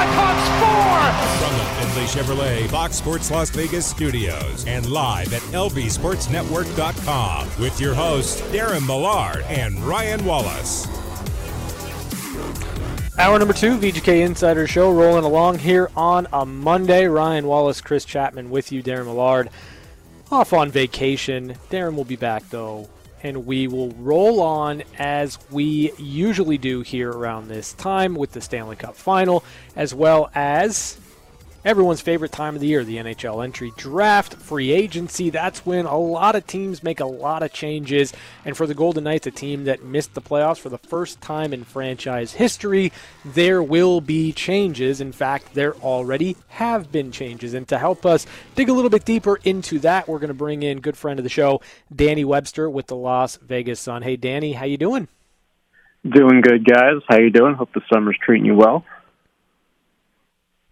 Knights 5, Blackhawks 4! From the Findlay Chevrolet Fox Sports Las Vegas studios and live at lvsportsnetwork.com with your hosts Darren Millard and Ryan Wallace. Hour number two, VGK Insider Show, rolling along here on a Monday. Ryan Wallace, Chris Chapman with you, Darren Millard. Off on vacation. Darren will be back though and we will roll on as we usually do here around this time with the Stanley Cup final, as well as everyone's favorite time of the year, the NHL entry draft, free agency. That's when a lot of teams make a lot of changes. And for the Golden Knights, a team that missed the playoffs for the first time in franchise history, there will be changes. In fact, there already have been changes. And to help us dig a little bit deeper into that, we're going to bring in good friend of the show, Danny Webster with the Las Vegas Sun. Hey, Danny, how you doing? Doing good, guys. How you doing? Hope the summer's treating you well.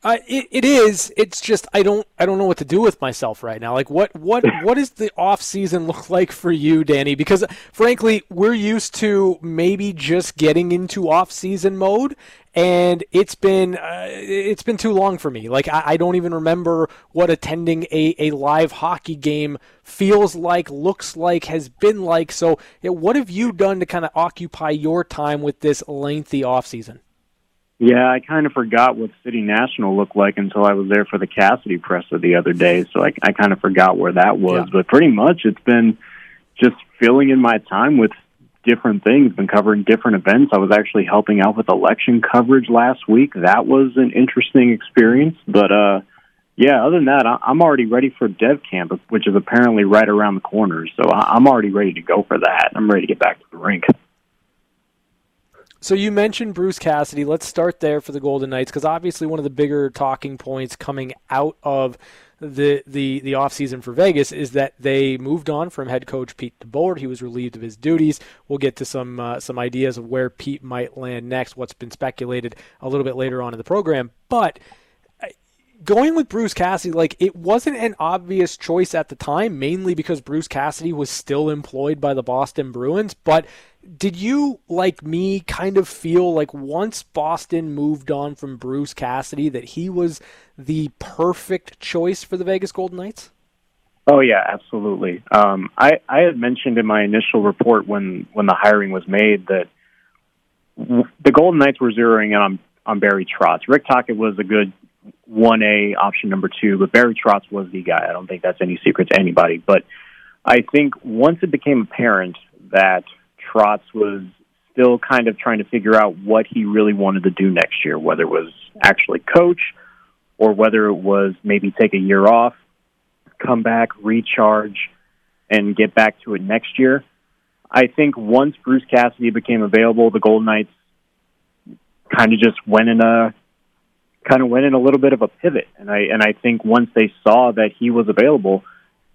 Uh, it, it is. It's just I don't I don't know what to do with myself right now. Like what what what does the off season look like for you, Danny? Because frankly, we're used to maybe just getting into off season mode, and it's been uh, it's been too long for me. Like I, I don't even remember what attending a, a live hockey game feels like, looks like, has been like. So, what have you done to kind of occupy your time with this lengthy off season? Yeah, I kind of forgot what City National looked like until I was there for the Cassidy presser the other day. So I, I kind of forgot where that was. Yeah. But pretty much it's been just filling in my time with different things, been covering different events. I was actually helping out with election coverage last week. That was an interesting experience. But uh, yeah, other than that, I'm already ready for Dev Camp, which is apparently right around the corner. So I'm already ready to go for that. I'm ready to get back to the rink. So you mentioned Bruce Cassidy. Let's start there for the Golden Knights because obviously one of the bigger talking points coming out of the the the offseason for Vegas is that they moved on from head coach Pete DeBoer. He was relieved of his duties. We'll get to some uh, some ideas of where Pete might land next. What's been speculated a little bit later on in the program, but going with Bruce Cassidy, like it wasn't an obvious choice at the time, mainly because Bruce Cassidy was still employed by the Boston Bruins. But did you, like me, kind of feel like once Boston moved on from Bruce Cassidy that he was the perfect choice for the Vegas Golden Knights? Oh yeah, absolutely. Um, I I had mentioned in my initial report when when the hiring was made that the Golden Knights were zeroing in on on Barry Trotz. Rick Tocchet was a good one A option number two, but Barry Trotz was the guy. I don't think that's any secret to anybody. But I think once it became apparent that Trotz was still kind of trying to figure out what he really wanted to do next year, whether it was actually coach or whether it was maybe take a year off, come back, recharge, and get back to it next year. I think once Bruce Cassidy became available, the Golden Knights kind of just went in a kind of went in a little bit of a pivot, and I and I think once they saw that he was available,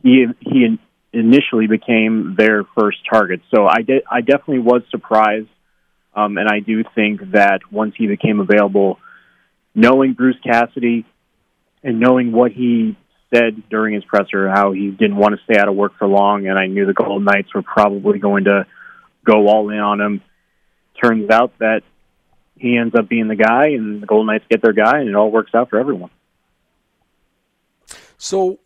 he he initially became their first target. So I did I definitely was surprised, um, and I do think that once he became available, knowing Bruce Cassidy and knowing what he said during his presser, how he didn't want to stay out of work for long, and I knew the Golden Knights were probably going to go all in on him. Turns out that he ends up being the guy, and the Golden Knights get their guy, and it all works out for everyone. So,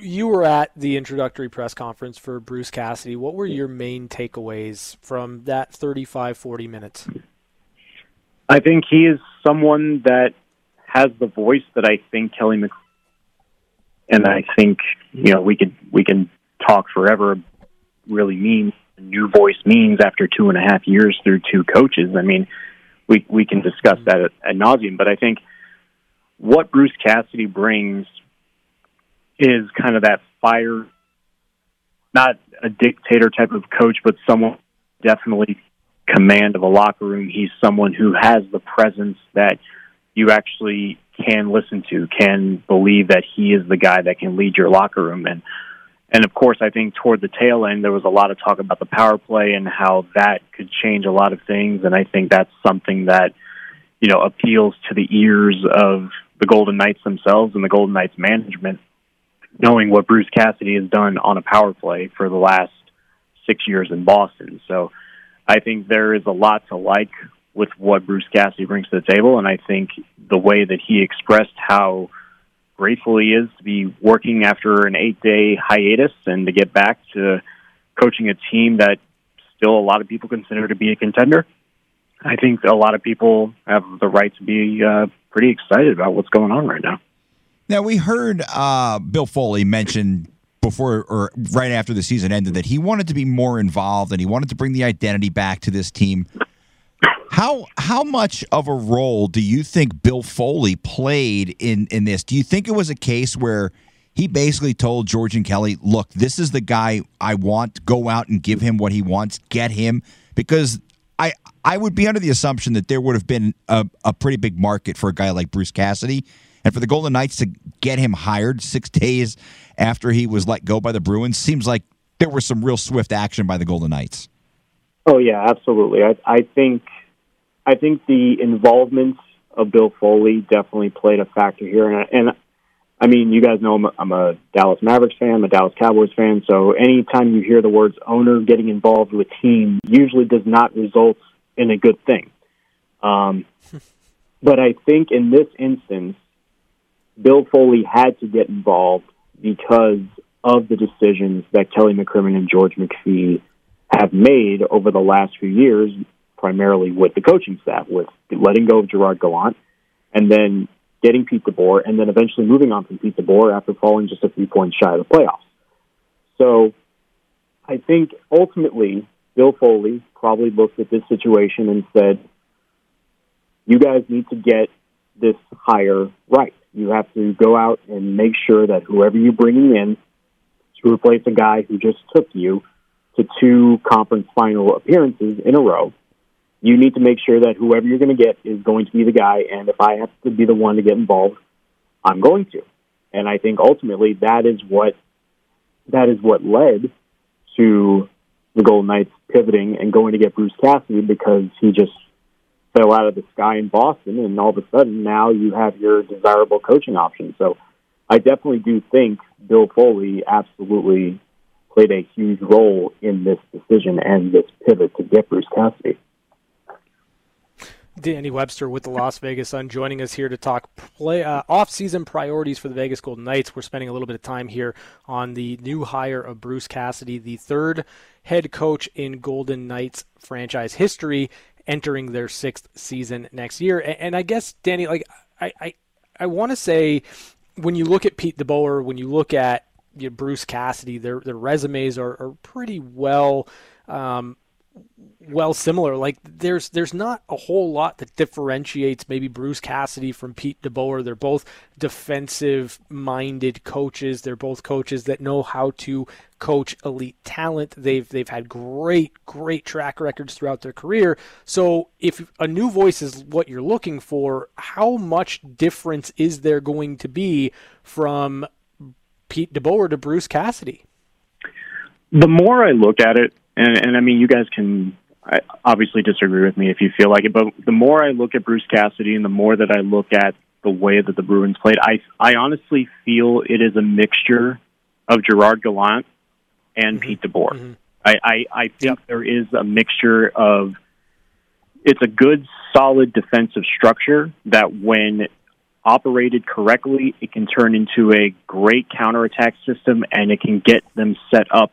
you were at the introductory press conference for Bruce Cassidy. What were your main takeaways from that 35, 40 minutes? I think he is someone that has the voice that I think Kelly Mc and I think you know we could we can talk forever. Really means new voice means after two and a half years through two coaches. I mean, we we can discuss that at, at nauseum. But I think what Bruce Cassidy brings is kind of that fire, not a dictator type of coach, but someone definitely command of a locker room. He's someone who has the presence that you actually can listen to, can believe that he is the guy that can lead your locker room. And and of course, I think toward the tail end, there was a lot of talk about the power play and how that could change a lot of things. And I think that's something that you know appeals to the ears of the Golden Knights themselves and the Golden Knights management, knowing what Bruce Cassidy has done on a power play for the last six years in Boston. So I think there is a lot to like with what Bruce Cassidy brings to the table, and I think the way that he expressed how grateful he is to be working after an eight day hiatus and to get back to coaching a team that still a lot of people consider to be a contender. I think a lot of people have the right to be uh, pretty excited about what's going on right now. Now we heard uh, Bill Foley mention before or right after the season ended that he wanted to be more involved and he wanted to bring the identity back to this team. How how much of a role do you think Bill Foley played in in this? Do you think it was a case where he basically told George and Kelly, "Look, this is the guy I want. Go out and give him what he wants. Get him." Because I I would be under the assumption that there would have been a, a pretty big market for a guy like Bruce Cassidy, and for the Golden Knights to get him hired six days after he was let go by the Bruins seems like there was some real swift action by the Golden Knights. Oh yeah, absolutely. I, I think I think the involvement of Bill Foley definitely played a factor here, and, and I mean, you guys know I'm a, I'm a Dallas Mavericks fan, I'm a Dallas Cowboys fan. So anytime you hear the words owner getting involved with team, usually does not result in a good thing. Um, but I think in this instance, Bill Foley had to get involved because of the decisions that Kelly McCrimmon and George McPhee have made over the last few years, primarily with the coaching staff, with letting go of Gerard Gallant and then getting Pete DeBoer, and then eventually moving on from Pete DeBoer after falling just a few points shy of the playoffs. So I think ultimately Bill Foley probably looked at this situation and said, you guys need to get this hire right. You have to go out and make sure that whoever you're bringing in to replace a guy who just took you to two conference final appearances in a row, you need to make sure that whoever you're going to get is going to be the guy. And if I have to be the one to get involved, I'm going to. And I think ultimately that is what that is what led to the Golden Knights pivoting and going to get Bruce Cassidy because he just fell out of the sky in Boston, and all of a sudden now you have your desirable coaching option. So I definitely do think Bill Foley absolutely played a huge role in this decision and this pivot to get Bruce Cassidy. Danny Webster with the Las Vegas Sun joining us here to talk play uh, off-season priorities for the Vegas Golden Knights. We're spending a little bit of time here on the new hire of Bruce Cassidy, the third head coach in Golden Knights franchise history, entering their sixth season next year. And, and I guess, Danny, like I, I, I want to say, when you look at Pete DeBoer, when you look at you know, Bruce Cassidy, their their resumes are, are pretty well. Um, well similar. Like there's there's not a whole lot that differentiates maybe Bruce Cassidy from Pete DeBoer. They're both defensive minded coaches. They're both coaches that know how to coach elite talent. They've they've had great great track records throughout their career. So if a new voice is what you're looking for, how much difference is there going to be from Pete DeBoer to Bruce Cassidy? The more I look at it, and, and I mean, you guys can obviously disagree with me if you feel like it, but the more I look at Bruce Cassidy and the more that I look at the way that the Bruins played, I I honestly feel it is a mixture of Gerard Gallant and mm-hmm. Pete DeBoer. Mm-hmm. I, I, I think yep. there is a mixture of it's a good, solid defensive structure that when operated correctly, it can turn into a great counterattack system and it can get them set up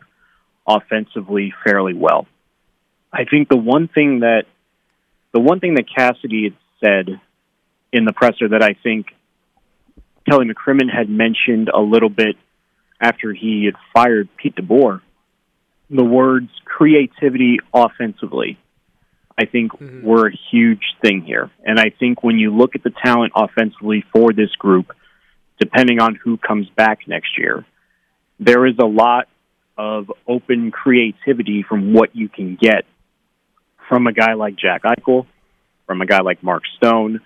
offensively fairly well. I think the one thing that the one thing that Cassidy had said in the presser that I think Kelly McCrimmon had mentioned a little bit after he had fired Pete DeBoer, the words creativity offensively, I think mm-hmm. were a huge thing here. And I think when you look at the talent offensively for this group, depending on who comes back next year, there is a lot of open creativity from what you can get from a guy like Jack Eichel, from a guy like Mark Stone,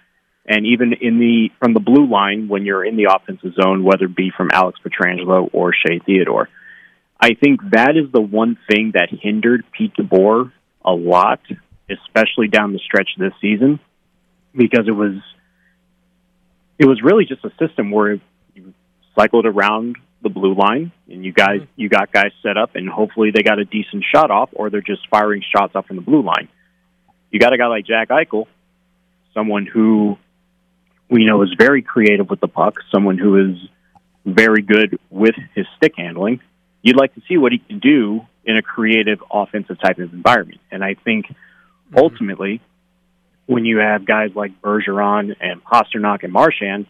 and even in the from the blue line when you're in the offensive zone, whether it be from Alex Pietrangelo or Shea Theodore. I think that is the one thing that hindered Pete DeBoer a lot, especially down the stretch this season, because it was it was really just a system where you cycled around the blue line and you guys mm-hmm. you got guys set up and hopefully they got a decent shot off or they're just firing shots off from the blue line. You got a guy like Jack Eichel, someone who we know is very creative with the puck, someone who is very good with his stick handling. You'd like to see what he can do in a creative offensive type of environment. And I think mm-hmm. ultimately, when you have guys like Bergeron and Pastrnak and Marchand,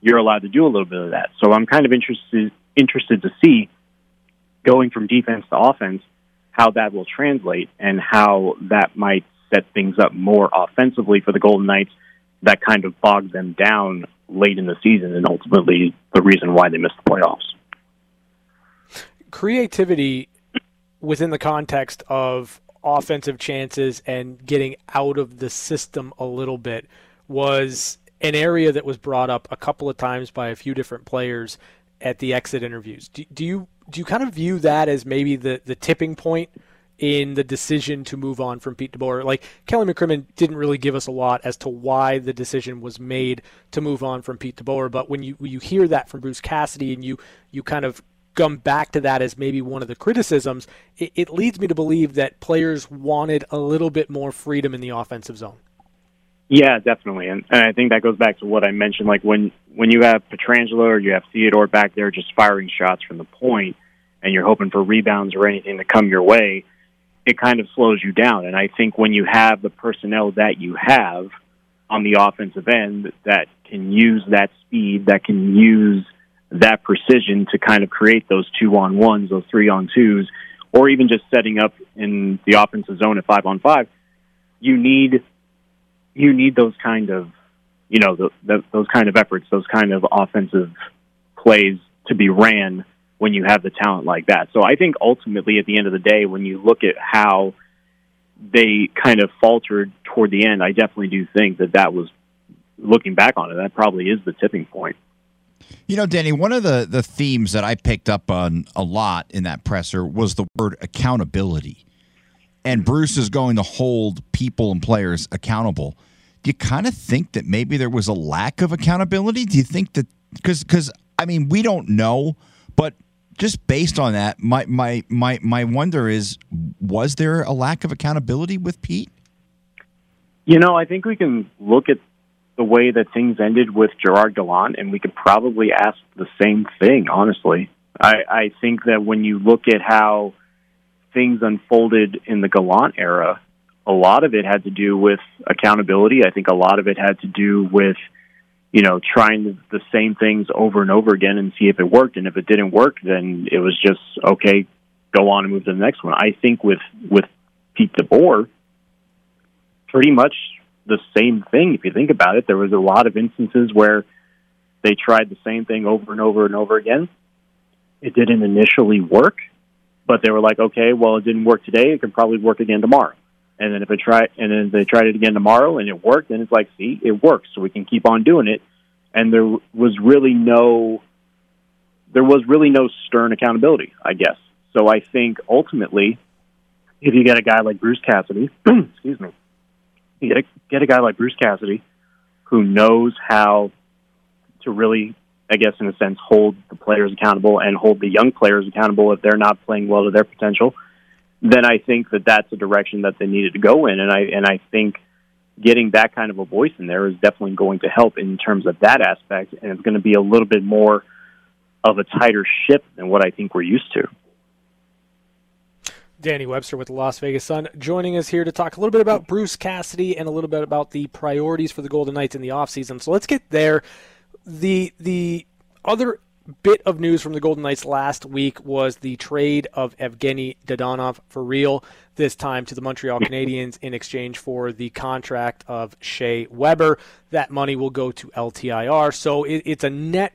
you're allowed to do a little bit of that. So I'm kind of interested interested to see going from defense to offense how that will translate and how that might set things up more offensively for the Golden Knights that kind of bogged them down late in the season and ultimately the reason why they missed the playoffs. Creativity within the context of offensive chances and getting out of the system a little bit was an area that was brought up a couple of times by a few different players at the exit interviews. Do, do you do you kind of view that as maybe the, the tipping point in the decision to move on from Pete DeBoer. Like Kelly McCrimmon didn't really give us a lot as to why the decision was made to move on from Pete DeBoer, but when you when you hear that from Bruce Cassidy and you you kind of come back to that as maybe one of the criticisms, it, it leads me to believe that players wanted a little bit more freedom in the offensive zone. Yeah, definitely, and, and I think that goes back to what I mentioned. Like when when you have Pietrangelo or you have Theodore back there just firing shots from the point, and you're hoping for rebounds or anything to come your way, it kind of slows you down. And I think when you have the personnel that you have on the offensive end that can use that speed, that can use that precision to kind of create those two on ones, those three on twos, or even just setting up in the offensive zone at five on five, you need you need those kind of you know the, the, those kind of efforts, those kind of offensive plays to be ran when you have the talent like that. So I think ultimately, at the end of the day, when you look at how they kind of faltered toward the end, I definitely do think that that was looking back on it. That probably is the tipping point. You know, Danny, one of the, the themes that I picked up on a lot in that presser was the word accountability. And Bruce is going to hold people and players accountable. Do you kind of think that maybe there was a lack of accountability? Do you think that because because I mean we don't know, but just based on that, my my my my wonder is was there a lack of accountability with Pete? You know, I think we can look at the way that things ended with Gerard Gallant, and we could probably ask the same thing. Honestly, I, I think that when you look at how things unfolded in the Gallant era, a lot of it had to do with accountability. I think a lot of it had to do with you know, trying the same things over and over again and see if it worked. And if it didn't work, then it was just okay, go on and move to the next one. I think with with Pete DeBoer, pretty much the same thing. If you think about it, there was a lot of instances where they tried the same thing over and over and over again. It didn't initially work, but they were like, okay, well, it didn't work today. It can probably work again tomorrow. And then if it try and then they tried it again tomorrow and it worked, then it's like, see, it works, so we can keep on doing it. And there was really no there was really no stern accountability, I guess. So I think ultimately, if you get a guy like Bruce Cassidy, excuse me, you get a, get a guy like Bruce Cassidy who knows how to really, I guess, in a sense, hold the players accountable and hold the young players accountable if they're not playing well to their potential then I think that that's a direction that they needed to go in, and I and I think getting that kind of a voice in there is definitely going to help in terms of that aspect, and it's going to be a little bit more of a tighter ship than what I think we're used to. Danny Webster with the Las Vegas Sun joining us here to talk a little bit about Bruce Cassidy and a little bit about the priorities for the Golden Knights in the offseason. So let's get there. The the other bit of news from the Golden Knights last week was the trade of Evgeny Dadonov for real, this time to the Montreal Canadiens in exchange for the contract of Shea Weber. That money will go to LTIR. So it, it's a net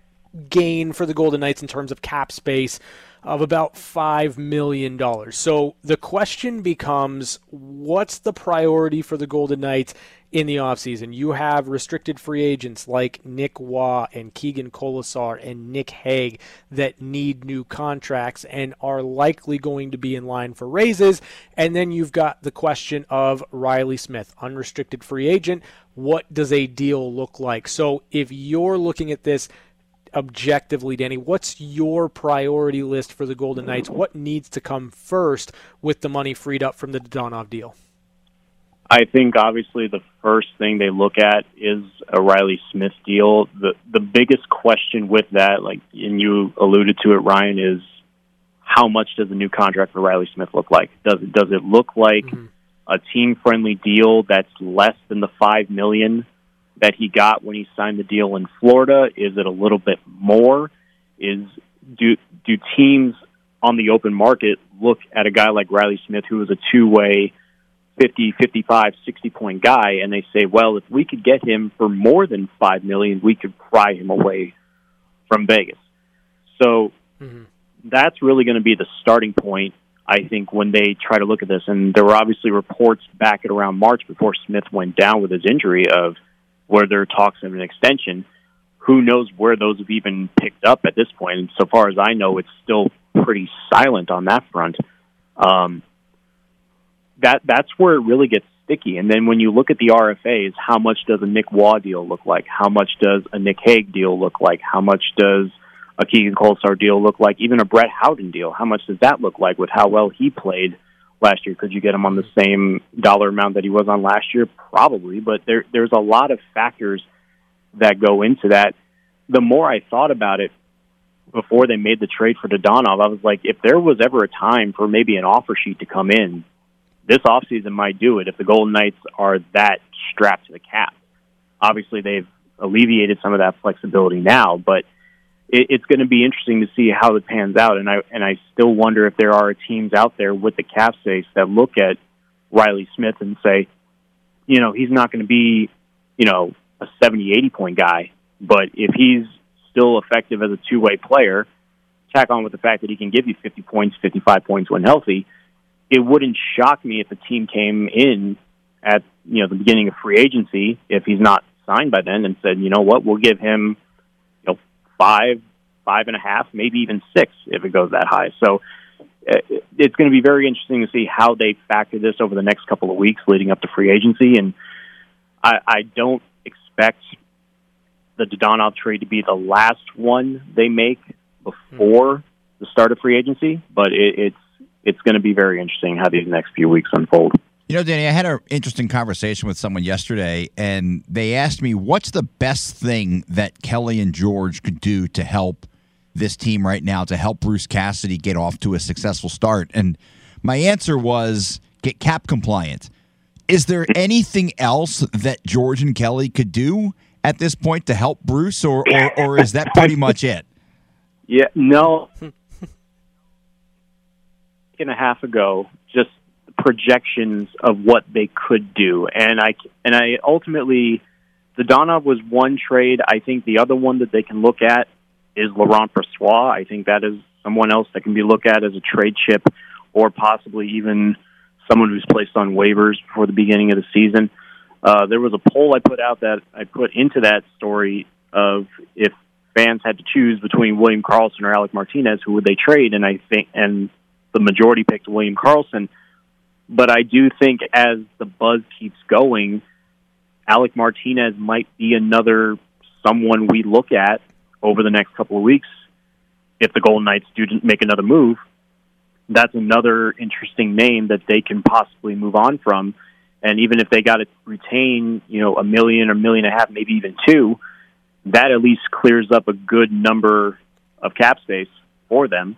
gain for the Golden Knights in terms of cap space of about $5 million. So the question becomes what's the priority for the Golden Knights in the offseason? You have restricted free agents like Nick Roy and Keegan Kolesar and Nick Hague that need new contracts and are likely going to be in line for raises. And then you've got the question of Riley Smith, unrestricted free agent. What does a deal look like? So if you're looking at this, objectively, Danny, what's your priority list for the Golden Knights? What needs to come first with the money freed up from the Donov deal? I think obviously the first thing they look at is a Riley Smith deal. The the biggest question with that, like and you alluded to it, Ryan, is how much does a new contract for Riley Smith look like? Does it does it look like mm-hmm. a team friendly deal that's less than the five million that he got when he signed the deal in Florida? Is it a little bit more? Is do do teams on the open market look at a guy like Riley Smith who is a two-way 50, 55, 60 point guy and they say, "Well, if we could get him for more than 5 million, we could pry him away from Vegas." So mm-hmm. that's really going to be the starting point I think when they try to look at this, and there were obviously reports back at around March before Smith went down with his injury of where there are talks of an extension. Who knows where those have even picked up at this point? And so far as I know, it's still pretty silent on that front. Um, that that's where it really gets sticky. And then when you look at the RFAs, how much does a Nick Roy deal look like? How much does a Nick Hague deal look like? How much does a Keegan Kolesar deal look like? Even a Brett Howden deal, how much does that look like with how well he played last year. Could you get him on the same dollar amount that he was on last year? Probably, but there there's a lot of factors that go into that. The more I thought about it before they made the trade for Dadonov, I was like, if there was ever a time for maybe an offer sheet to come in, this offseason might do it if the Golden Knights are that strapped to the cap. Obviously, they've alleviated some of that flexibility now, but – it, it's going to be interesting to see how it pans out. And I and I still wonder if there are teams out there with the cap space that look at Riley Smith and say, you know, he's not going to be, you know, a 70, 80 point guy, but if he's still effective as a two way player, tack on with the fact that he can give you 50 points, 55 points when healthy, it wouldn't shock me if a team came in at you know the beginning of free agency if he's not signed by then and said, you know what, we'll give him five, five and a half, maybe even six if it goes that high. So uh, it's going to be very interesting to see how they factor this over the next couple of weeks leading up to free agency. And I, I don't expect the Dadonov trade to be the last one they make before the start of free agency, but it, it's it's going to be very interesting how these next few weeks unfold. You know, Danny, I had an interesting conversation with someone yesterday, and they asked me, what's the best thing that Kelly and George could do to help this team right now, to help Bruce Cassidy get off to a successful start? And my answer was get cap compliant. Is there anything else that George and Kelly could do at this point to help Bruce, or, or, or is that pretty much it? Yeah, no. and a half ago, projections of what they could do. And I and I ultimately, the Dadonov was one trade. I think the other one that they can look at is Laurent Brossoit. I think that is someone else that can be looked at as a trade chip, or possibly even someone who's placed on waivers before the beginning of the season. Uh, there was a poll I put out that I put into that story of if fans had to choose between William Karlsson or Alec Martinez, who would they trade? And I think, and the majority picked William Karlsson. But I do think as the buzz keeps going, Alec Martinez might be another someone we look at over the next couple of weeks. If the Golden Knights do make another move, that's another interesting name that they can possibly move on from. And even if they got to retain, you know, a million or a million and a half, maybe even two, that at least clears up a good number of cap space for them.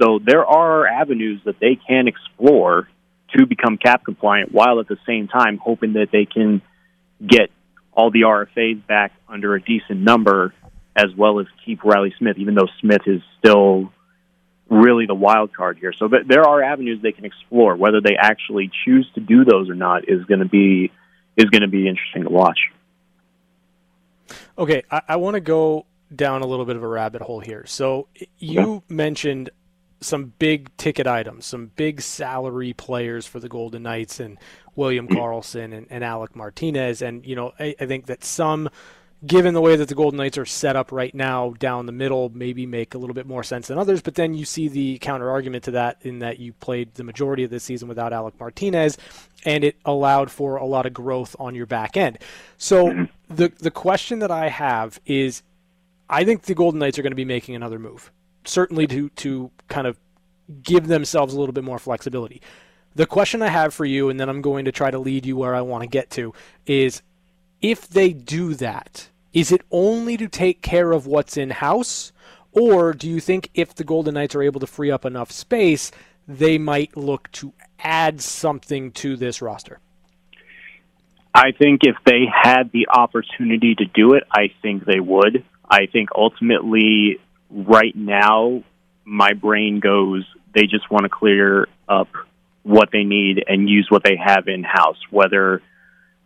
So there are avenues that they can explore to become cap compliant while at the same time hoping that they can get all the RFAs back under a decent number as well as keep Riley Smith, even though Smith is still really the wild card here. So there are avenues they can explore. Whether they actually choose to do those or not is going to be is going to be interesting to watch. Okay, I, I want to go down a little bit of a rabbit hole here. So you mentioned some big ticket items, some big salary players for the Golden Knights, and William mm. Karlsson and, and Alec Martinez. And you know, I, I think that some given the way that the Golden Knights are set up right now down the middle, maybe make a little bit more sense than others. But then you see the counter argument to that in that you played the majority of the season without Alec Martinez, and it allowed for a lot of growth on your back end. So mm-hmm. the the question that I have is, I think the Golden Knights are going to be making another move, certainly to to kind of give themselves a little bit more flexibility. The question I have for you, and then I'm going to try to lead you where I want to get to, is if they do that, is it only to take care of what's in house? Or do you think if the Golden Knights are able to free up enough space, they might look to add something to this roster? I think if they had the opportunity to do it, I think they would. I think ultimately, right now, my brain goes, they just want to clear up what they need and use what they have in house, whether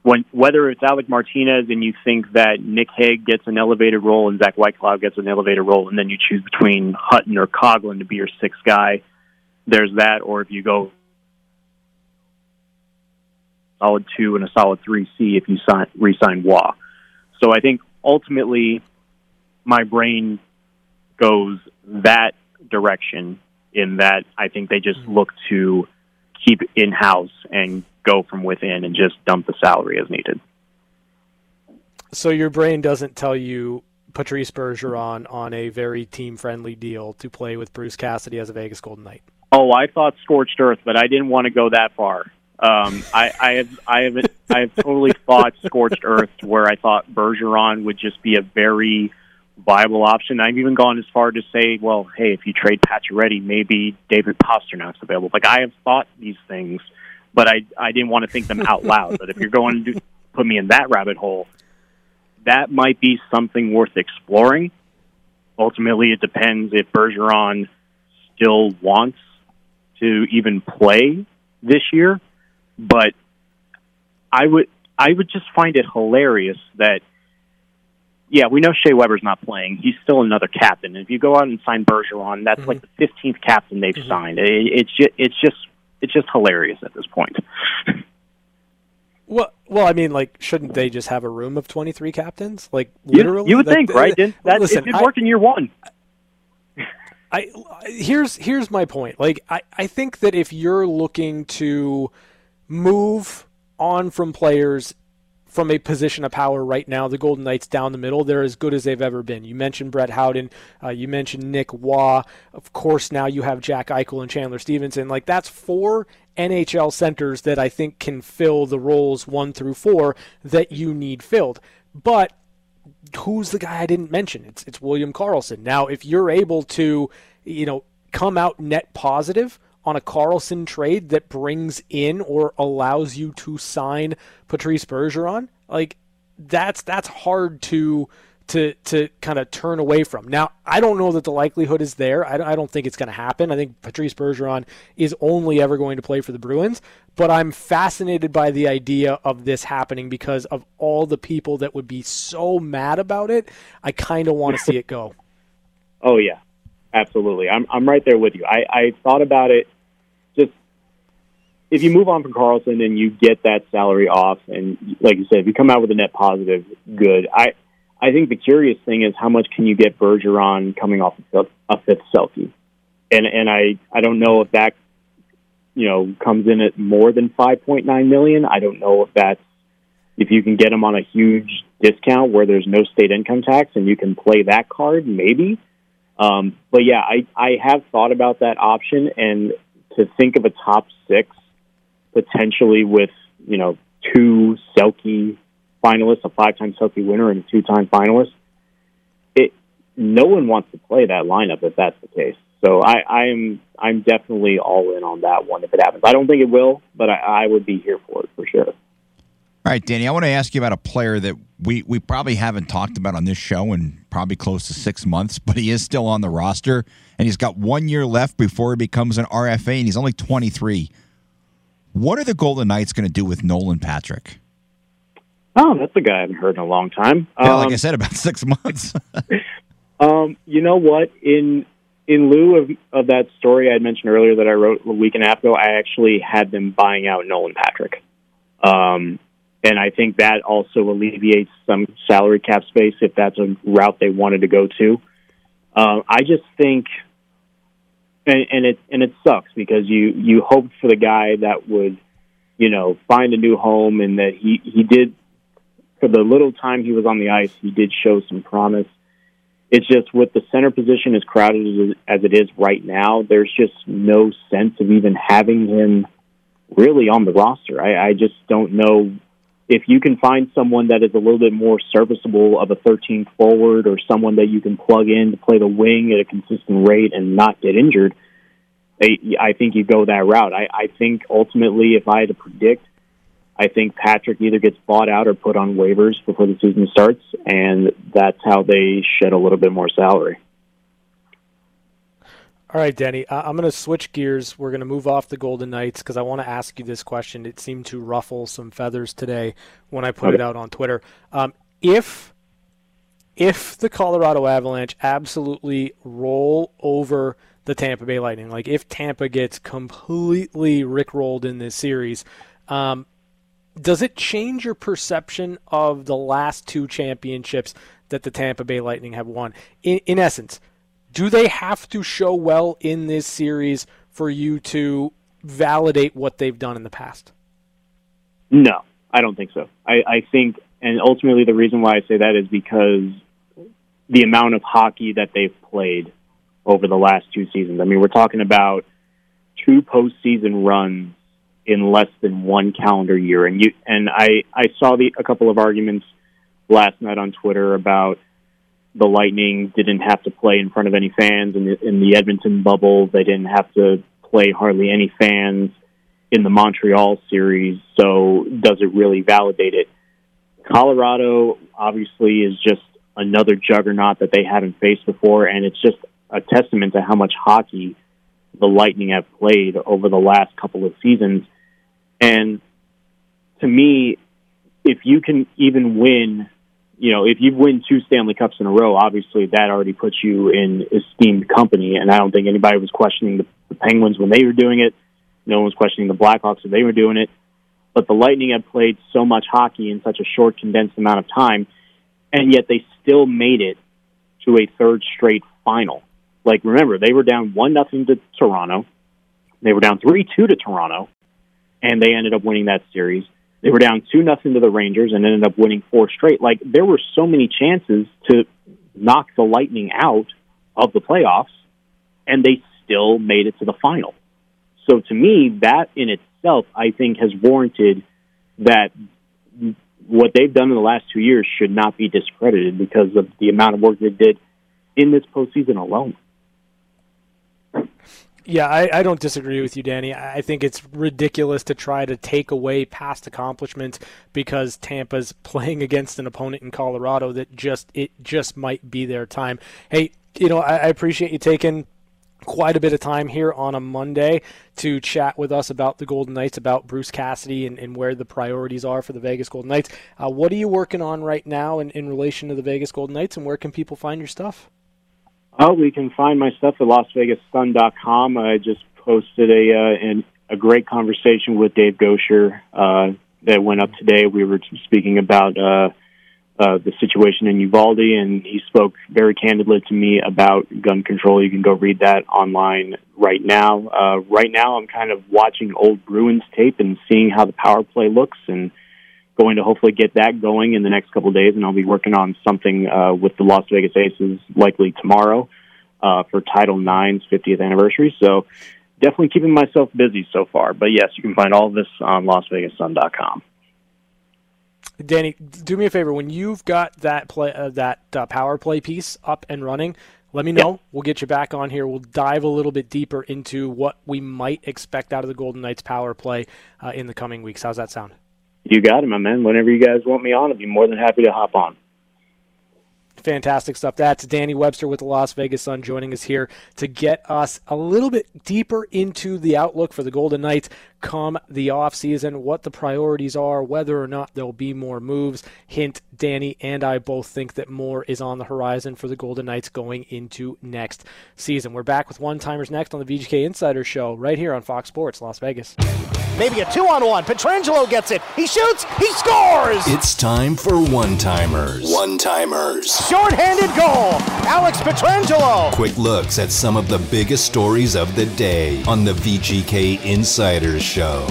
when whether it's Alec Martinez and you think that Nick Hague gets an elevated role and Zach Whitecloud gets an elevated role, and then you choose between Hutton or Coghlan to be your sixth guy, there's that. Or if you go solid two and a solid three C if you sign, re-sign Roy. So I think ultimately my brain goes that direction in that I think they just look to keep in house and go from within and just dump the salary as needed. So your brain doesn't tell you Patrice Bergeron on a very team friendly deal to play with Bruce Cassidy as a Vegas Golden Knight. Oh, I thought scorched earth, but I didn't want to go that far. Um, I, I have, I have, I have totally thought scorched earth, where I thought Bergeron would just be a very viable option. I've even gone as far to say, well, hey, if you trade Pacioretty, maybe David Pastrnak's available. Like I have thought these things, but I, I didn't want to think them out loud. but if you're going to put me in that rabbit hole, that might be something worth exploring. Ultimately, it depends if Bergeron still wants to even play this year. But I would I would just find it hilarious that yeah, we know Shea Weber's not playing. He's still another captain. If you go out and sign Bergeron, that's mm-hmm. like the fifteenth captain they've mm-hmm. signed. It, it's just it's just it's just hilarious at this point. Well, well, I mean, like, shouldn't they just have a room of twenty three captains? Like, literally, you, you would that, think, right? That, that listen, it did work in year one. I here's here's my point. Like, I I think that if you're looking to move on from players from a position of power right now. The Golden Knights down the middle, they're as good as they've ever been. You mentioned Brett Howden, uh, you mentioned Nick Roy. Of course, now you have Jack Eichel and Chandler Stephenson. Like that's four NHL centers that I think can fill the roles one through four that you need filled. But who's the guy I didn't mention? It's it's William Karlsson. Now, if you're able to, you know, come out net positive on a Karlsson trade that brings in or allows you to sign Patrice Bergeron, like that's that's hard to to to kind of turn away from. Now, I don't know that the likelihood is there. I, I don't think it's going to happen. I think Patrice Bergeron is only ever going to play for the Bruins, but I'm fascinated by the idea of this happening because of all the people that would be so mad about it. I kind of want to see it go. Oh yeah, absolutely. I'm I'm right there with you. I I thought about it if you move on from Karlsson and you get that salary off, and like you said, if you come out with a net positive, good. I I think the curious thing is how much can you get Bergeron coming off a fifth Selke, and and I I don't know if that you know comes in at more than five point nine million. I don't know if that's if you can get him on a huge discount where there's no state income tax and you can play that card, maybe. Um, but yeah, I I have thought about that option and to think of a top six potentially with you know two Selke finalists, a five-time Selke winner, and a two-time finalist. It no one wants to play that lineup if that's the case. So I, I am I'm definitely all in on that one if it happens. I don't think it will, but I, I would be here for it for sure. All right, Danny, I want to ask you about a player that we, we probably haven't talked about on this show in probably close to six months, but he is still on the roster, and he's got one year left before he becomes an RFA, and he's only 23. What are the Golden Knights going to do with Nolan Patrick? Oh, that's a guy I haven't heard in a long time. Yeah, um, like I said, about six months. Um, you know what? In in lieu of, of that story I mentioned earlier that I wrote a week and a half ago, I actually had them buying out Nolan Patrick. Um, and I think that also alleviates some salary cap space if that's a route they wanted to go to. Uh, I just think, and, and it and it sucks because you you hoped for the guy that would, you know, find a new home and that he he did for the little time he was on the ice, he did show some promise. It's just with the center position as crowded as it is right now, there's just no sense of even having him really on the roster. I, I just don't know if you can find someone that is a little bit more serviceable of a 13 forward or someone that you can plug in to play the wing at a consistent rate and not get injured. I think you go that route. I, I think ultimately, if I had to predict, I think Patrick either gets bought out or put on waivers before the season starts, and that's how they shed a little bit more salary. All right, Denny, uh, I'm going to switch gears. We're going to move off the Golden Knights because I want to ask you this question. It seemed to ruffle some feathers today when I put okay. it out on Twitter. Um, if if the Colorado Avalanche absolutely roll over the Tampa Bay Lightning, like if Tampa gets completely rickrolled in this series, um, does it change your perception of the last two championships that the Tampa Bay Lightning have won? In, in essence, do they have to show well in this series for you to validate what they've done in the past? No, I don't think so. I, I think, and ultimately the reason why I say that is because the amount of hockey that they've played over the last two seasons. I mean, we're talking about two postseason runs in less than one calendar year. And you and I I saw the a couple of arguments last night on Twitter about the Lightning didn't have to play in front of any fans in the, in the Edmonton bubble. They didn't have to play hardly any fans in the Montreal series. So does it really validate it? Colorado obviously is just another juggernaut that they haven't faced before, and it's just a testament to how much hockey the Lightning have played over the last couple of seasons. And to me, if you can even win, you know, if you win two Stanley Cups in a row, obviously that already puts you in esteemed company. And I don't think anybody was questioning the, the Penguins when they were doing it. No one was questioning the Blackhawks when they were doing it. But the Lightning had played so much hockey in such a short, condensed amount of time, and yet they still made it to a third straight final. Like, remember, they were down one nothing to Toronto. They were down three two to Toronto and they ended up winning that series. They were down two nothing to the Rangers and ended up winning four straight. Like there were so many chances to knock the Lightning out of the playoffs, and they still made it to the final. So to me, that in itself, I think, has warranted that what they've done in the last two years should not be discredited because of the amount of work they did in this postseason alone. Yeah, I, I, don't disagree with you, Danny. I think it's ridiculous to try to take away past accomplishments because Tampa's playing against an opponent in Colorado that just it just might be their time. Hey, you know, I, I appreciate you taking quite a bit of time here on a Monday to chat with us about the Golden Knights, about Bruce Cassidy, and, and where the priorities are for the Vegas Golden Knights. Uh, what are you working on right now in, in relation to the Vegas Golden Knights, and where can people find your stuff? Oh, we can find my stuff at LasVegasSun.com. I just posted a uh, an, a great conversation with Dave Goucher uh, that went up today. We were speaking about uh, uh, the situation in Uvalde, and he spoke very candidly to me about gun control. You can go read that online right now. Uh, right now, I'm kind of watching old Bruins tape and seeing how the power play looks and – going to hopefully get that going in the next couple of days, and I'll be working on something uh, with the Las Vegas Aces likely tomorrow uh, for Title IX's 50th anniversary. So definitely keeping myself busy so far. But yes, you can find all of this on LasVegasSun.com. Danny, do me a favor. When you've got that play, uh, that uh, power play piece up and running, let me know. Yep. We'll get you back on here. We'll dive a little bit deeper into what we might expect out of the Golden Knights power play uh, in the coming weeks. How's that sound? You got it, my man. Whenever you guys want me on, I'll be more than happy to hop on. Fantastic stuff. That's Danny Webster with the Las Vegas Sun joining us here to get us a little bit deeper into the outlook for the Golden Knights come the offseason, what the priorities are, whether or not there'll be more moves. Hint, Danny and I both think that more is on the horizon for the Golden Knights going into next season. We're back with one timers next on the VGK Insider Show right here on Fox Sports Las Vegas. Maybe a two on one. Pietrangelo gets it. He shoots. He scores. It's time for one timers. One timers. Short-handed goal. Alex Pietrangelo. Quick looks at some of the biggest stories of the day on the VGK Insider Show.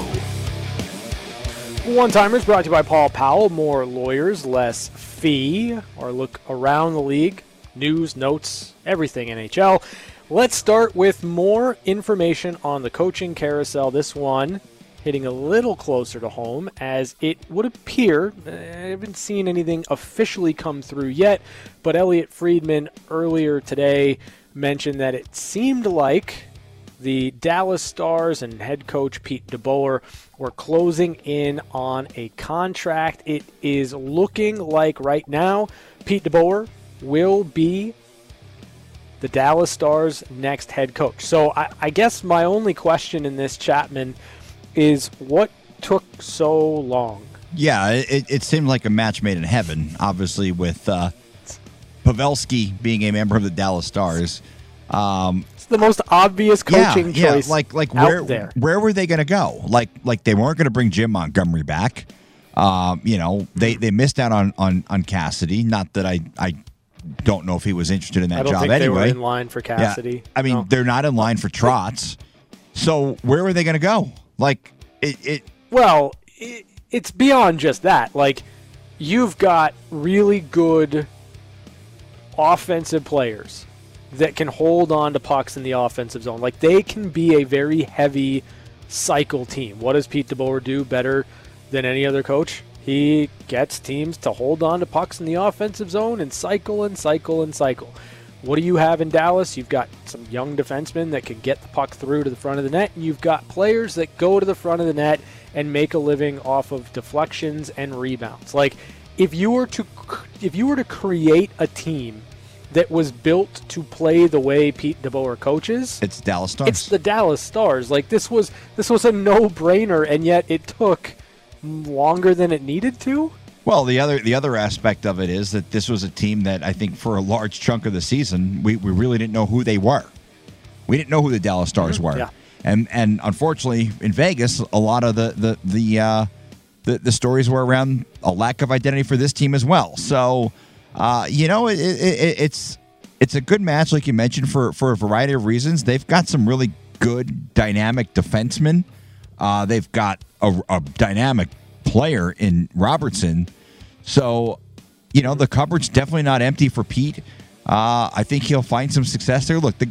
One timers brought to you by Paul Powell. More lawyers, less fee. Or look around the league, news, notes, everything NHL. Let's start with more information on the coaching carousel. This one hitting a little closer to home as it would appear. I haven't seen anything officially come through yet, but Elliotte Friedman earlier today mentioned that it seemed like the Dallas Stars and head coach Pete DeBoer were closing in on a contract. It is looking like right now Pete DeBoer will be the Dallas Stars' next head coach. So I, I guess my only question in this, Chapman, is what took so long? Yeah, it, it seemed like a match made in heaven, obviously, with uh, Pavelski being a member of the Dallas Stars. Um, it's the most obvious coaching yeah, choice. Yeah, like like out where there. where were they going to go? Like like they weren't going to bring Jim Montgomery back. Um, you know, they they missed out on on on Cassidy. Not that I I don't know if he was interested in that I don't job think anyway. they were in line for Cassidy. Yeah. I mean, No. they're not in line for Trotz. So where were they going to go? Like it, it Well, it, it's beyond just that. Like, you've got really good offensive players that can hold on to pucks in the offensive zone. Like, they can be a very heavy cycle team. What does Pete DeBoer do better than any other coach? He gets teams to hold on to pucks in the offensive zone and cycle and cycle and cycle. What do you have in Dallas? You've got some young defensemen that can get the puck through to the front of the net, and you've got players that go to the front of the net and make a living off of deflections and rebounds. Like if you were to if you were to create a team that was built to play the way Pete DeBoer coaches, it's Dallas Stars. it's the Dallas Stars. Like this was this was a no-brainer, and yet it took longer than it needed to. Well, the other the other aspect of it is that this was a team that I think for a large chunk of the season we, we really didn't know who they were. We didn't know who the Dallas Stars were, Mm-hmm. yeah. and and unfortunately in Vegas, a lot of the the the, uh, the the stories were around a lack of identity for this team as well. So, uh, you know, it, it, it, it's it's a good match, like you mentioned, for for a variety of reasons. They've got some really good dynamic defensemen. Uh, they've got a, a dynamic player in Robertson. So, you know, the cupboard's definitely not empty for Pete. Uh, I think he'll find some success there. Look, the,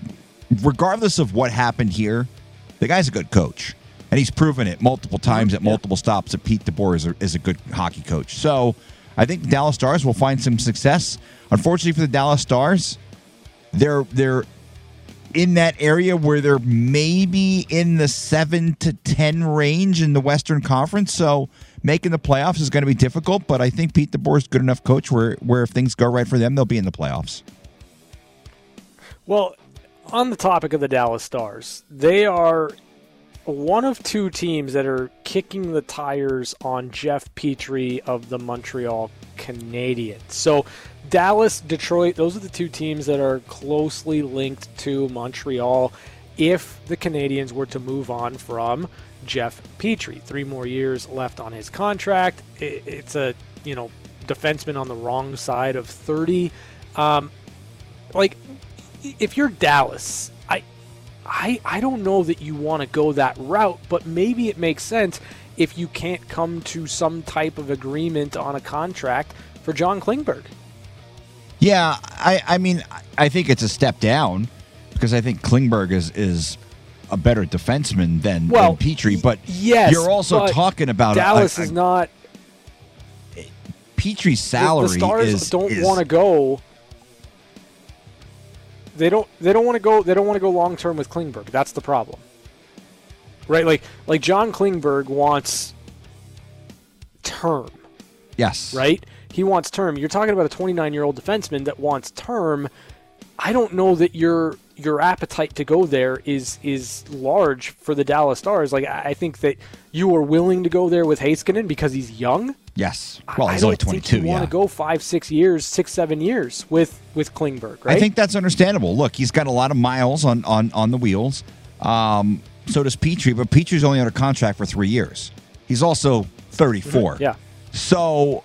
regardless of what happened here, the guy's a good coach. And he's proven it multiple times at multiple stops that Pete DeBoer is a, is a good hockey coach. So I think the Dallas Stars will find some success. Unfortunately for the Dallas Stars, they're they're in that area where they're maybe in the seven to ten range in the Western Conference. So making the playoffs is going to be difficult, but I think Pete DeBoer is a good enough coach where where if things go right for them, they'll be in the playoffs. Well, on the topic of the Dallas Stars, they are one of two teams that are kicking the tires on Jeff Petry of the Montreal Canadiens. So, Dallas, Detroit, those are the two teams that are closely linked to Montreal if the Canadiens were to move on from Jeff Petry. Three more years left on his contract. It's a, you know, defenseman on the wrong side of 30. Um, like, if you're Dallas, I I don't know that you want to go that route, but maybe it makes sense if you can't come to some type of agreement on a contract for John Klingberg. Yeah, I, I mean, I think it's a step down because I think Klingberg is is a better defenseman than, Well, than Petry. But Yes, you're also talking about a- Dallas a- is not. Petry's salary. the Stars is, don't want to go. They don't. They don't want to go. They don't want to go long term with Klingberg. That's the problem. Right, like like John Klingberg wants term. Yes, right? He wants term. You're talking about a 29 year old defenseman that wants term. I don't know that your your appetite to go there is is large for the Dallas Stars. Like I think that you are willing to go there with Heiskanen because he's young. Yes. Well, he's only think 22. you want to go five, six years, six, seven years with with Klingberg, right? I think that's understandable. Look, he's got a lot of miles on on on the wheels. Um, so does Petry, but Petry's only under contract for three years. He's also 34. Mm-hmm. Yeah. So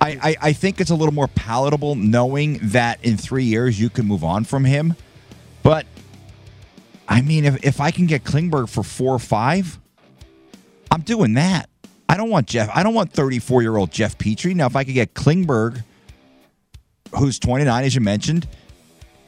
I, I, I think it's a little more palatable knowing that in three years you can move on from him. But I mean, if, if I can get Klingberg for four or five, I'm doing that. I don't want Jeff. I don't want 34 year old Jeff Petry. Now, if I could get Klingberg, who's 29, as you mentioned,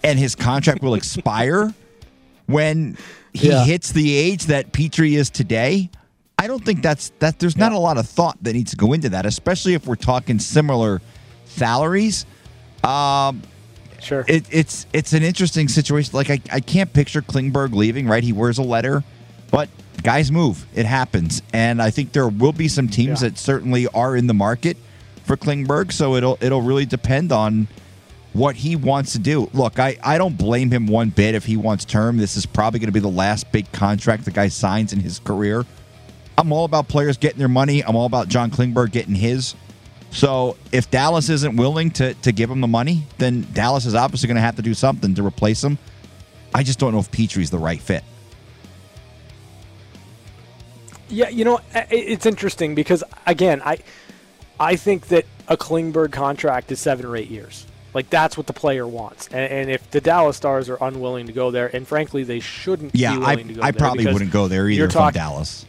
and his contract will expire when he Yeah. hits the age that Petry is today. I don't think that's that. There's not a lot of thought that needs to go into that, especially if we're talking similar salaries. Um, sure. it, it's it's an interesting situation. Like I, I can't picture Klingberg leaving. Right, he wears a letter, but guys move. It happens, and I think there will be some teams Yeah. that certainly are in the market for Klingberg. So it'll it'll really depend on what he wants to do. Look, I, I don't blame him one bit if he wants term. This is probably going to be the last big contract the guy signs in his career. I'm all about players getting their money. I'm all about John Klingberg getting his. So if Dallas isn't willing to, to give him the money, then Dallas is obviously going to have to do something to replace him. I just don't know if Petry's the right fit. Yeah, you know, it's interesting because again, I I think that a Klingberg contract is seven or eight years. Like that's what the player wants, and, and if the Dallas Stars are unwilling to go there, and frankly they shouldn't Yeah, be I, to go I probably wouldn't go there either you're if I'm talk- Dallas.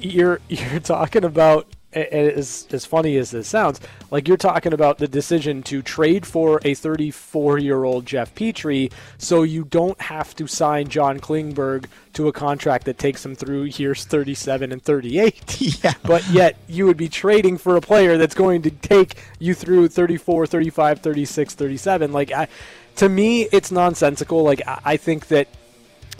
you're you're talking about as as funny as this sounds, like you're talking about the decision to trade for a 34 year old Jeff Petry, so you don't have to sign John Klingberg to a contract that takes him through years 37 and 38. Yeah. But yet you would be trading for a player that's going to take you through 34, 35, 36, 37. Like I, to me, it's nonsensical. Like I, I think that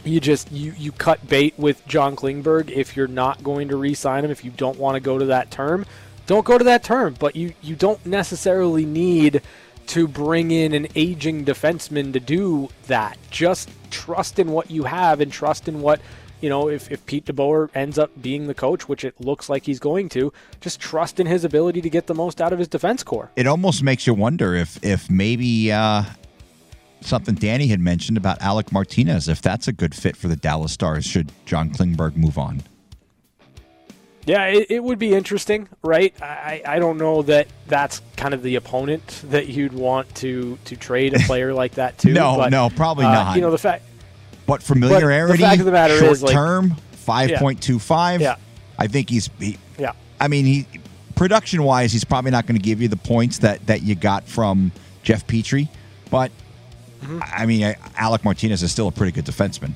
you just you you cut bait with John Klingberg if you're not going to re-sign him if you don't want to go to that term. Don't go to that term but you you don't necessarily need to bring in an aging defenseman to do that. Just trust in what you have and trust in what you know if, if Pete DeBoer ends up being the coach which it looks like he's going to just trust in his ability to get the most out of his defense core It almost makes you wonder if if maybe uh, something Danny had mentioned about Alec Martinez, if that's a good fit for the Dallas Stars, should John Klingberg move on? Yeah, it, it would be interesting, right? I, I don't know that that's kind of the opponent that you'd want to to trade a player like that to. No, but, no, probably uh, not. You know the fact. But familiarity, The fact of the matter short is, like- term, five point two five. Yeah. I think he's. He, Yeah, I mean, he production wise, he's probably not going to give you the points that that you got from Jeff Petry. But Mm-hmm. I mean, Alec Martinez is still a pretty good defenseman.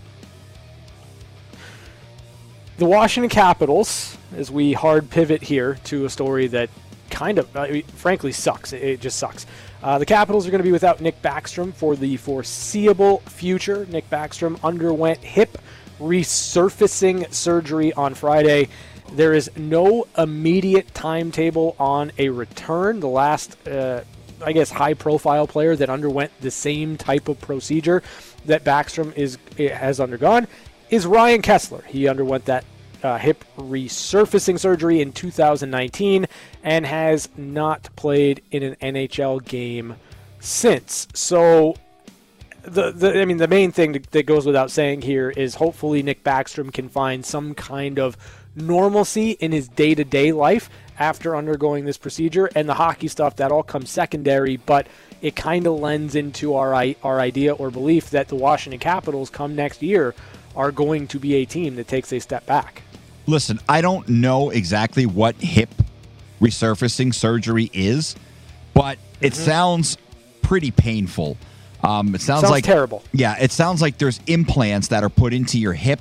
the Washington Capitals, as we hard pivot here to a story that kind of, I mean, frankly, sucks. It, just sucks. Uh, the Capitals are going to be without Nick Backstrom for the foreseeable future. Nick Backstrom underwent hip resurfacing surgery on Friday. There is no immediate timetable on a return. The last, uh, I guess, high-profile player that underwent the same type of procedure that Backstrom is has undergone is Ryan Kesler. He underwent that uh, hip resurfacing surgery in 2019 and has not played in an NHL game since. So the, the I mean the main thing that goes without saying here is hopefully Nick Backstrom can find some kind of normalcy in his day-to-day life after undergoing this procedure and the hockey stuff that all comes secondary but it kind of lends into our our idea or belief that the Washington Capitals come next year are going to be a team that takes a step back. Listen, I don't know exactly what hip resurfacing surgery is, but it sounds pretty painful. Um, it sounds, Mm-hmm. Sounds like terrible. Yeah, it sounds like there's implants that are put into your hip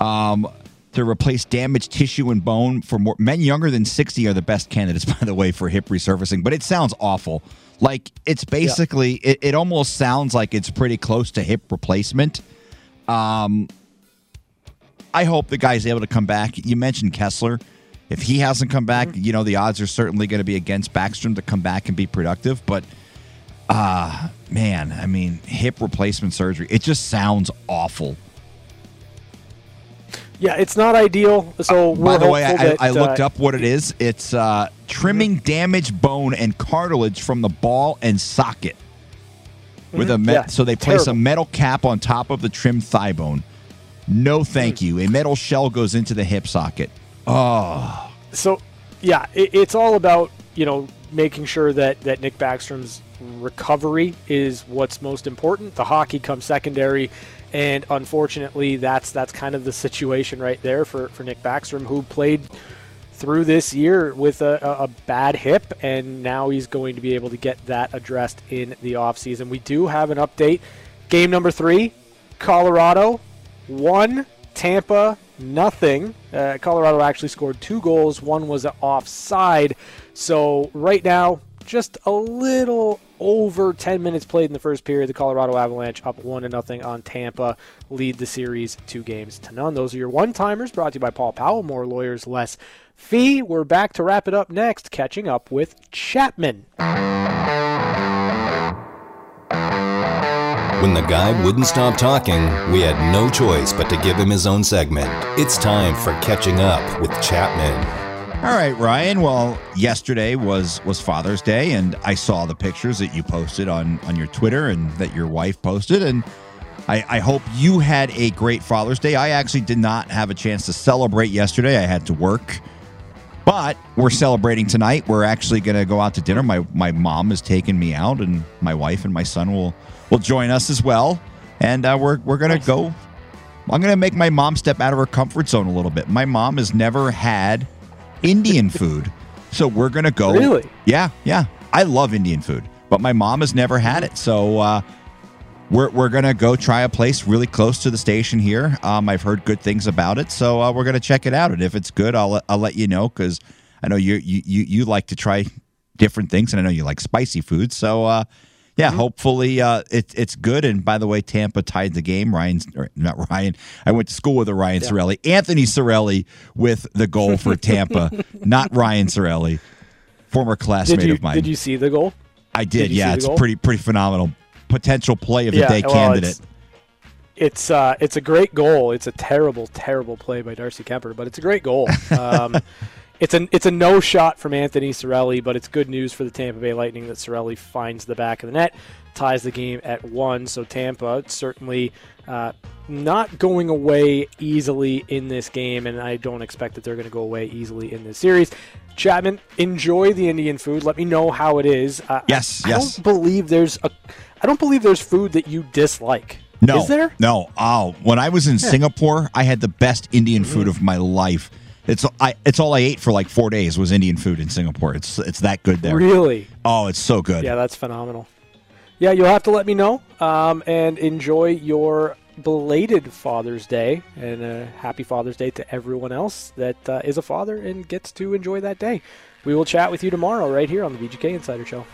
um, to replace damaged tissue and bone. For more men younger than 60 are the best candidates, by the way, for hip resurfacing. But it sounds awful. Like it's basically, it, it almost sounds like it's pretty close to hip replacement. Um, I hope the guy's able to come back. You mentioned Kesler. If he hasn't come back, Mm-hmm. you know, the odds are certainly going to be against Backstrom to come back and be productive. But Uh, man, I mean, hip replacement surgery. It just sounds awful. Yeah, it's not ideal. So By the way, I, that, I looked uh, up what it is. It's uh, trimming damaged bone and cartilage from the ball and socket. With a Mm-hmm. Yeah, so they place a metal cap on top of the trimmed thigh bone. No, thank Mm. you. A metal shell goes into the hip socket. Oh, So, yeah, it, it's all about you know making sure that that Nick Backstrom's recovery is what's most important. The hockey comes secondary, and unfortunately, that's that's kind of the situation right there for for Nick Backstrom, who played through this year with a, a bad hip, and now he's going to be able to get that addressed in the offseason. We do have an update. Game number three, Colorado one, Tampa nothing. Uh, Colorado actually scored two goals. One was offside. So right now, just a little over 10 minutes played in the first period. The Colorado Avalanche up one to nothing on Tampa, lead the series two games to none. Those are your one timers. Brought to you by Paul Powell. More lawyers, less fee. We're back to wrap it up next. Catching up with Chapman. When the guy wouldn't stop talking, we had no choice but to give him his own segment. It's time for Catching Up with Chapman. All right, Ryan. Well, yesterday was was Father's Day, and I saw the pictures that you posted on on your Twitter and that your wife posted, and I, I hope you had a great Father's Day. I actually did not have a chance to celebrate yesterday. I had to work. But we're celebrating tonight. We're actually going to go out to dinner. My my mom is taking me out, and my wife and my son will will join us as well. And uh, we're we're going to go. I'm going to make my mom step out of her comfort zone a little bit. My mom has never had Indian food, so we're going to go. Really? Yeah, yeah. I love Indian food, but my mom has never had it. So uh, we're, we're going to go try a place really close to the station here. Um, I've heard good things about it, so uh, we're going to check it out. And if it's good, I'll, I'll let you know because I know you, you you you like to try different things, and I know you like spicy food. So uh, yeah, hopefully uh, it, it's good. And by the way, Tampa tied the game. Ryan's or not Ryan. I went to school with a Ryan Sorelli, Anthony Cirelli with the goal for Tampa, not Ryan Sorelli, former classmate Did you of mine. did you see the goal? I Did did. yeah, it's pretty pretty phenomenal. Potential play of the Yeah, day well, candidate. it's- It's uh, it's a great goal. It's a terrible, terrible play by Darcy Kuemper, but it's a great goal. Um, it's a it's a no shot from Anthony Cirelli, but it's good news for the Tampa Bay Lightning that Cirelli finds the back of the net, ties the game at one. So Tampa certainly uh, not going away easily in this game, and I don't expect that they're going to go away easily in this series. Chapman, enjoy the Indian food. Let me know how it is. Uh, Yes, I, yes. I don't believe there's a. I don't believe there's food that you dislike. No, Is there? No. Oh, when I was in Singapore, I had the best Indian food of my life. It's I. It's all I ate for like four days was Indian food in Singapore. It's it's that good there. Really? Oh, it's so good. Yeah, that's phenomenal. Yeah, you'll have to let me know um, and enjoy your belated Father's Day and a happy Father's Day to everyone else that uh, is a father and gets to enjoy that day. We will chat with you tomorrow right here on the VGK Insider Show.